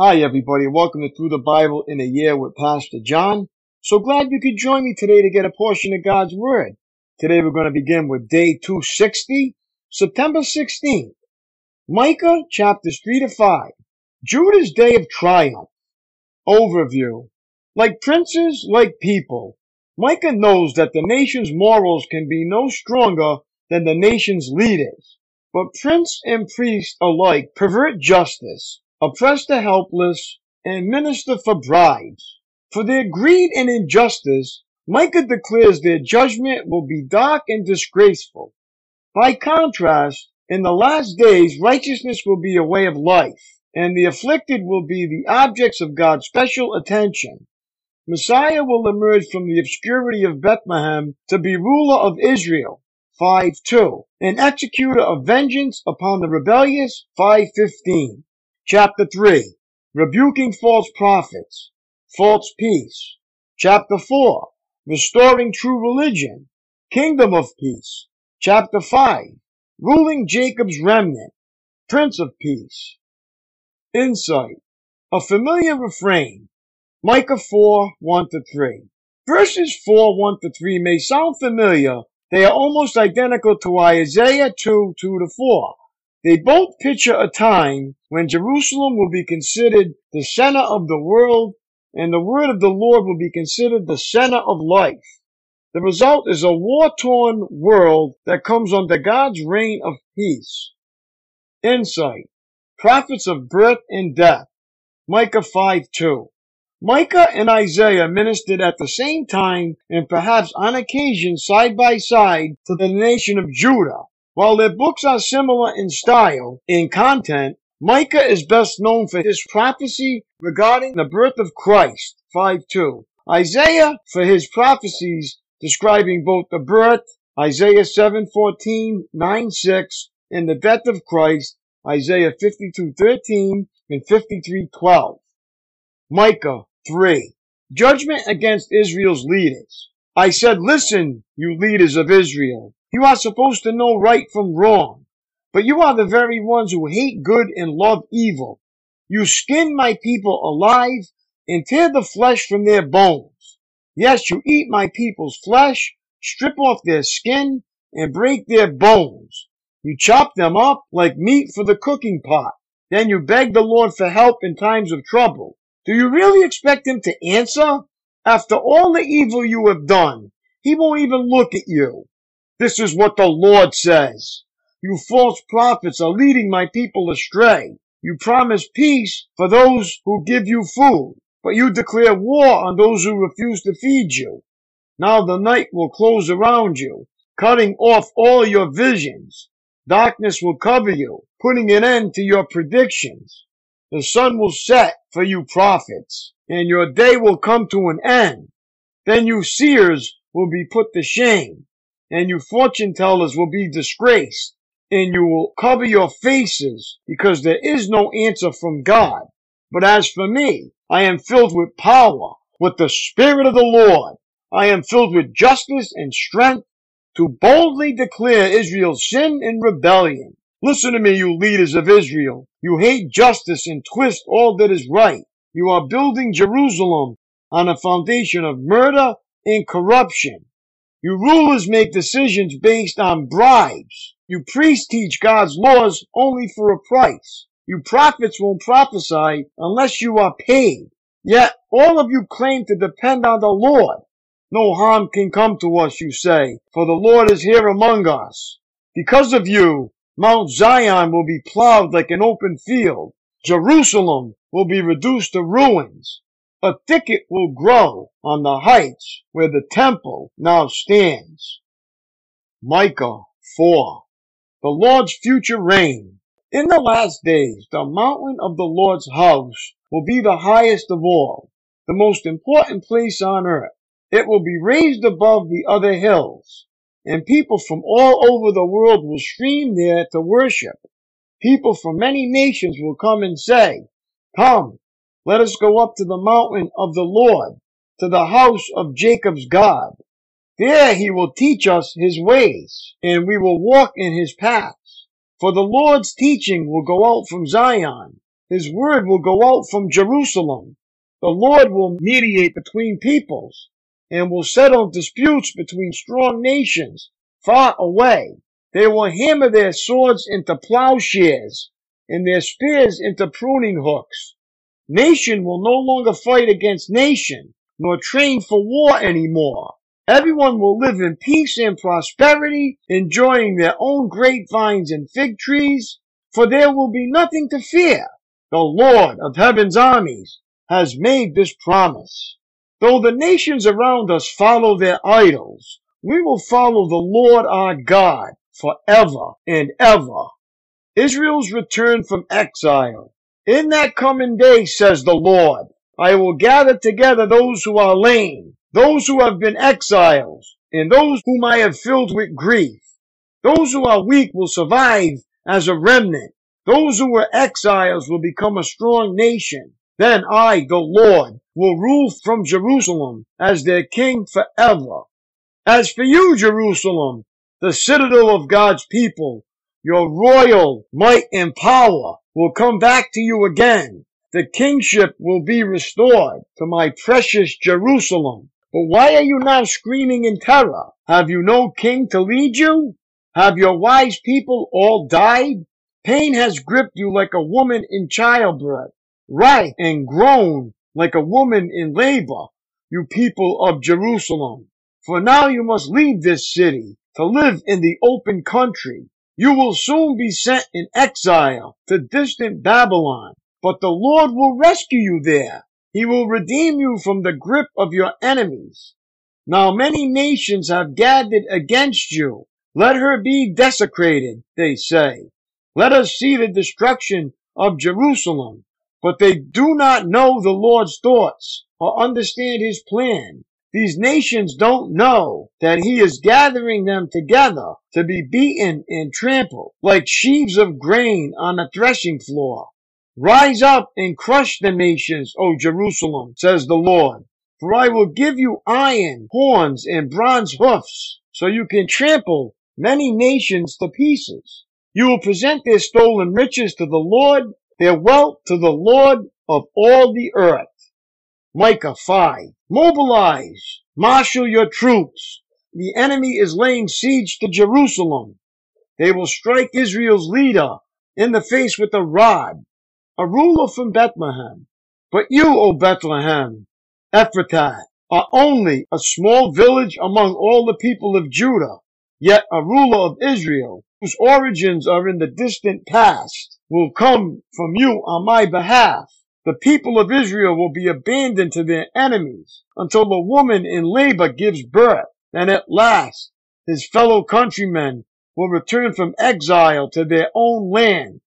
Hi, everybody, and welcome to Through the Bible in a Year with Pastor John. So glad you could join me today to get a portion of God's Word. Today we're going to begin with day 260, September 16th. Micah chapters 3 to 5. Judah's Day of Triumph. Overview. Like princes, like people. Micah knows that the nation's morals can be no stronger than the nation's leaders. But prince and priest alike pervert justice oppress the helpless, and minister for bribes. For their greed and injustice, Micah declares their judgment will be dark and disgraceful. By contrast, in the last days, righteousness will be a way of life, and the afflicted will be the objects of God's special attention. Messiah will emerge from the obscurity of Bethlehem to be ruler of Israel, 5.2, and executor of vengeance upon the rebellious, 5.15. Chapter 3 Rebuking false prophets, false peace. Chapter 4 Restoring true religion, kingdom of peace. Chapter 5 Ruling Jacob's remnant, prince of peace. Insight A familiar refrain. Micah 4 1 to 3. Verses 4 1 to 3 may sound familiar. They are almost identical to Isaiah 2 2 to 4 they both picture a time when Jerusalem will be considered the center of the world and the word of the Lord will be considered the center of life. The result is a war-torn world that comes under God's reign of peace. Insight. Prophets of birth and death. Micah 5 2. Micah and Isaiah ministered at the same time and perhaps on occasion side by side to the nation of Judah. While their books are similar in style and content, Micah is best known for his prophecy regarding the birth of Christ, 5 2. Isaiah for his prophecies describing both the birth, Isaiah 7.14, 9.6, and the death of Christ, Isaiah 52.13 and 53.12. Micah 3. Judgment against Israel's leaders. I said, listen, you leaders of Israel. You are supposed to know right from wrong, but you are the very ones who hate good and love evil. You skin my people alive and tear the flesh from their bones. Yes, you eat my people's flesh, strip off their skin, and break their bones. You chop them up like meat for the cooking pot. Then you beg the Lord for help in times of trouble. Do you really expect him to answer? After all the evil you have done, he won't even look at you. This is what the Lord says. You false prophets are leading my people astray. You promise peace for those who give you food, but you declare war on those who refuse to feed you. Now the night will close around you, cutting off all your visions. Darkness will cover you, putting an end to your predictions. The sun will set for you prophets, and your day will come to an end. Then you seers will be put to shame and you fortune tellers will be disgraced, and you will cover your faces, because there is no answer from God. But as for me, I am filled with power, with the Spirit of the Lord. I am filled with justice and strength to boldly declare Israel's sin and rebellion. Listen to me, you leaders of Israel. You hate justice and twist all that is right. You are building Jerusalem on a foundation of murder and corruption. You rulers make decisions based on bribes. You priests teach God's laws only for a price. You prophets won't prophesy unless you are paid. Yet all of you claim to depend on the Lord. No harm can come to us, you say, for the Lord is here among us. Because of you, Mount Zion will be plowed like an open field. Jerusalem will be reduced to ruins. A thicket will grow on the heights where the temple now stands. Micah 4 the Lord's future reign. In the last days, the mountain of the Lord's house will be the highest of all, the most important place on earth. It will be raised above the other hills, and people from all over the world will stream there to worship. People from many nations will come and say, Come, let us go up to the mountain of the Lord, to the house of Jacob's God. There he will teach us his ways, and we will walk in his paths. For the Lord's teaching will go out from Zion. His word will go out from Jerusalem. The Lord will mediate between peoples and will settle disputes between strong nations far away. They will hammer their swords into plowshares and their spears into pruning hooks. Nation will no longer fight against nation, nor train for war anymore. Everyone will live in peace and prosperity, enjoying their own grapevines and fig trees, for there will be nothing to fear. The Lord of heaven's armies has made this promise. Though the nations around us follow their idols, we will follow the Lord our God forever and ever. Israel's return from exile. In that coming day, says the Lord, I will gather together those who are lame, those who have been exiles, and those whom I have filled with grief. Those who are weak will survive as a remnant. Those who were exiles will become a strong nation. Then I, the Lord, will rule from Jerusalem as their king forever. As for you, Jerusalem, the citadel of God's people, your royal might and power will come back to you again. The kingship will be restored to my precious Jerusalem. But why are you now screaming in terror? Have you no king to lead you? Have your wise people all died? Pain has gripped you like a woman in childbirth, writhe and groan like a woman in labor, you people of Jerusalem. For now you must leave this city to live in the open country you will soon be sent in exile to distant Babylon, but the Lord will rescue you there. He will redeem you from the grip of your enemies. Now many nations have gathered against you. Let her be desecrated, they say. Let us see the destruction of Jerusalem. But they do not know the Lord's thoughts or understand his plan. These nations don't know that he is gathering them together to be beaten and trampled like sheaves of grain on a threshing floor. Rise up and crush the nations, O Jerusalem, says the Lord. For I will give you iron, horns, and bronze hoofs, so you can trample many nations to pieces. You will present their stolen riches to the Lord, their wealth to the Lord of all the earth. Micah 5. Mobilize! Marshal your troops! The enemy is laying siege to Jerusalem. They will strike Israel's leader in the face with a rod, a ruler from Bethlehem. But you, O Bethlehem, Ephrathah, are only a small village among all the people of Judah. Yet a ruler of Israel, whose origins are in the distant past, will come from you on my behalf. The people of Israel will be abandoned to their enemies until the woman in labor gives birth. And at last, his fellow countrymen will return from exile to their own land,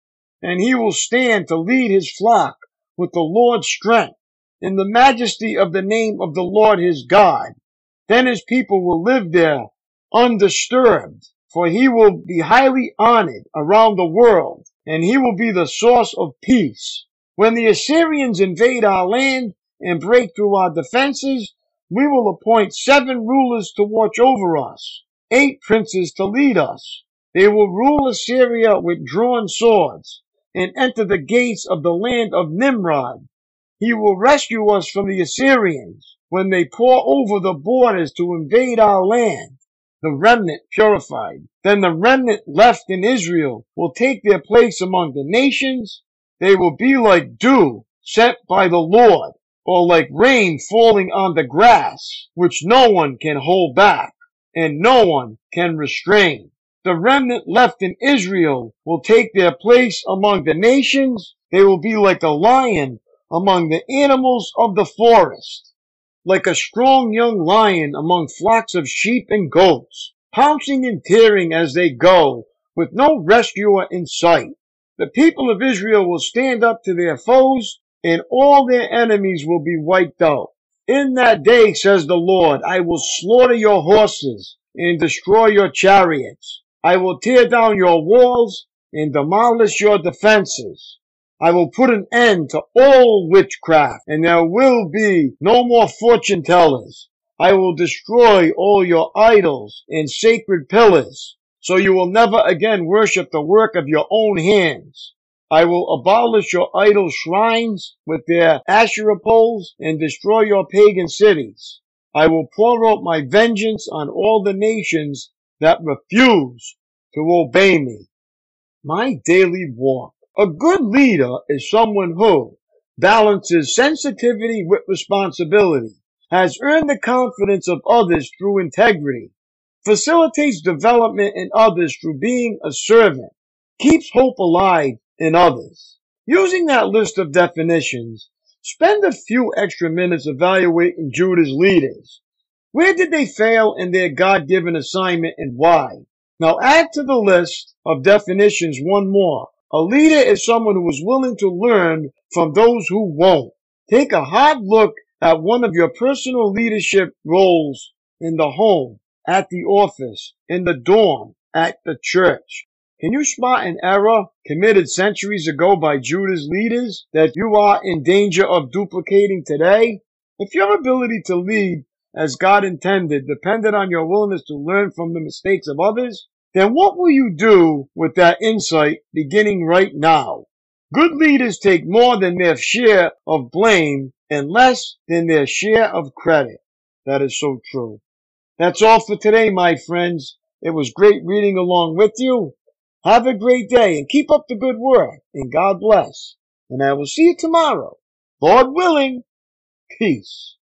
and he will stand to lead his flock with the Lord's strength in the majesty of the name of the Lord his God. Then his people will live there undisturbed, for he will be highly honored around the world, and he will be the source of peace. When the Assyrians invade our land and break through our defenses, we will appoint seven rulers to watch over us, eight princes to lead us. They will rule Assyria with drawn swords and enter the gates of the land of Nimrod. He will rescue us from the Assyrians when they pour over the borders to invade our land. The remnant purified. Then the remnant left in Israel will take their place among the nations they will be like dew sent by the Lord, or like rain falling on the grass, which no one can hold back, and no one can restrain. The remnant left in Israel will take their place among the nations. They will be like a lion among the animals of the forest, like a strong young lion among flocks of sheep and goats, pouncing and tearing as they go with no rescuer in sight. The people of Israel will stand up to their foes and all their enemies will be wiped out. In that day, says the Lord, I will slaughter your horses and destroy your chariots. I will tear down your walls and demolish your defenses. I will put an end to all witchcraft, and there will be no more fortune tellers. I will destroy all your idols and sacred pillars, so you will never again worship the work of your own hands. I will abolish your idol shrines with their Asherah poles and destroy your pagan cities. I will pour out my vengeance on all the nations that refuse to obey me. My daily walk. A good leader is someone who balances sensitivity with responsibility, has earned the confidence of others through integrity, facilitates development in others through being a servant, keeps hope alive in others. Using that list of definitions, spend a few extra minutes evaluating Judah's leaders. Where did they fail in their God-given assignment and why? Now add to the list of definitions one more. A leader is someone who is willing to learn from those who won't. Take a hard look at one of your personal leadership roles in the home, at the office, in the dorm, at the church. Can you spot an error committed centuries ago by Judah's leaders that you are in danger of duplicating today? If your ability to lead as God intended depended on your willingness to learn from the mistakes of others, then what will you do with that insight beginning right now? Good leaders take more than their share of blame and less than their share of credit. That is so true. That's all for today, my friends. It was great reading along with you. Have a great day and keep up the good work and God bless. And I will see you tomorrow. Lord willing. Peace.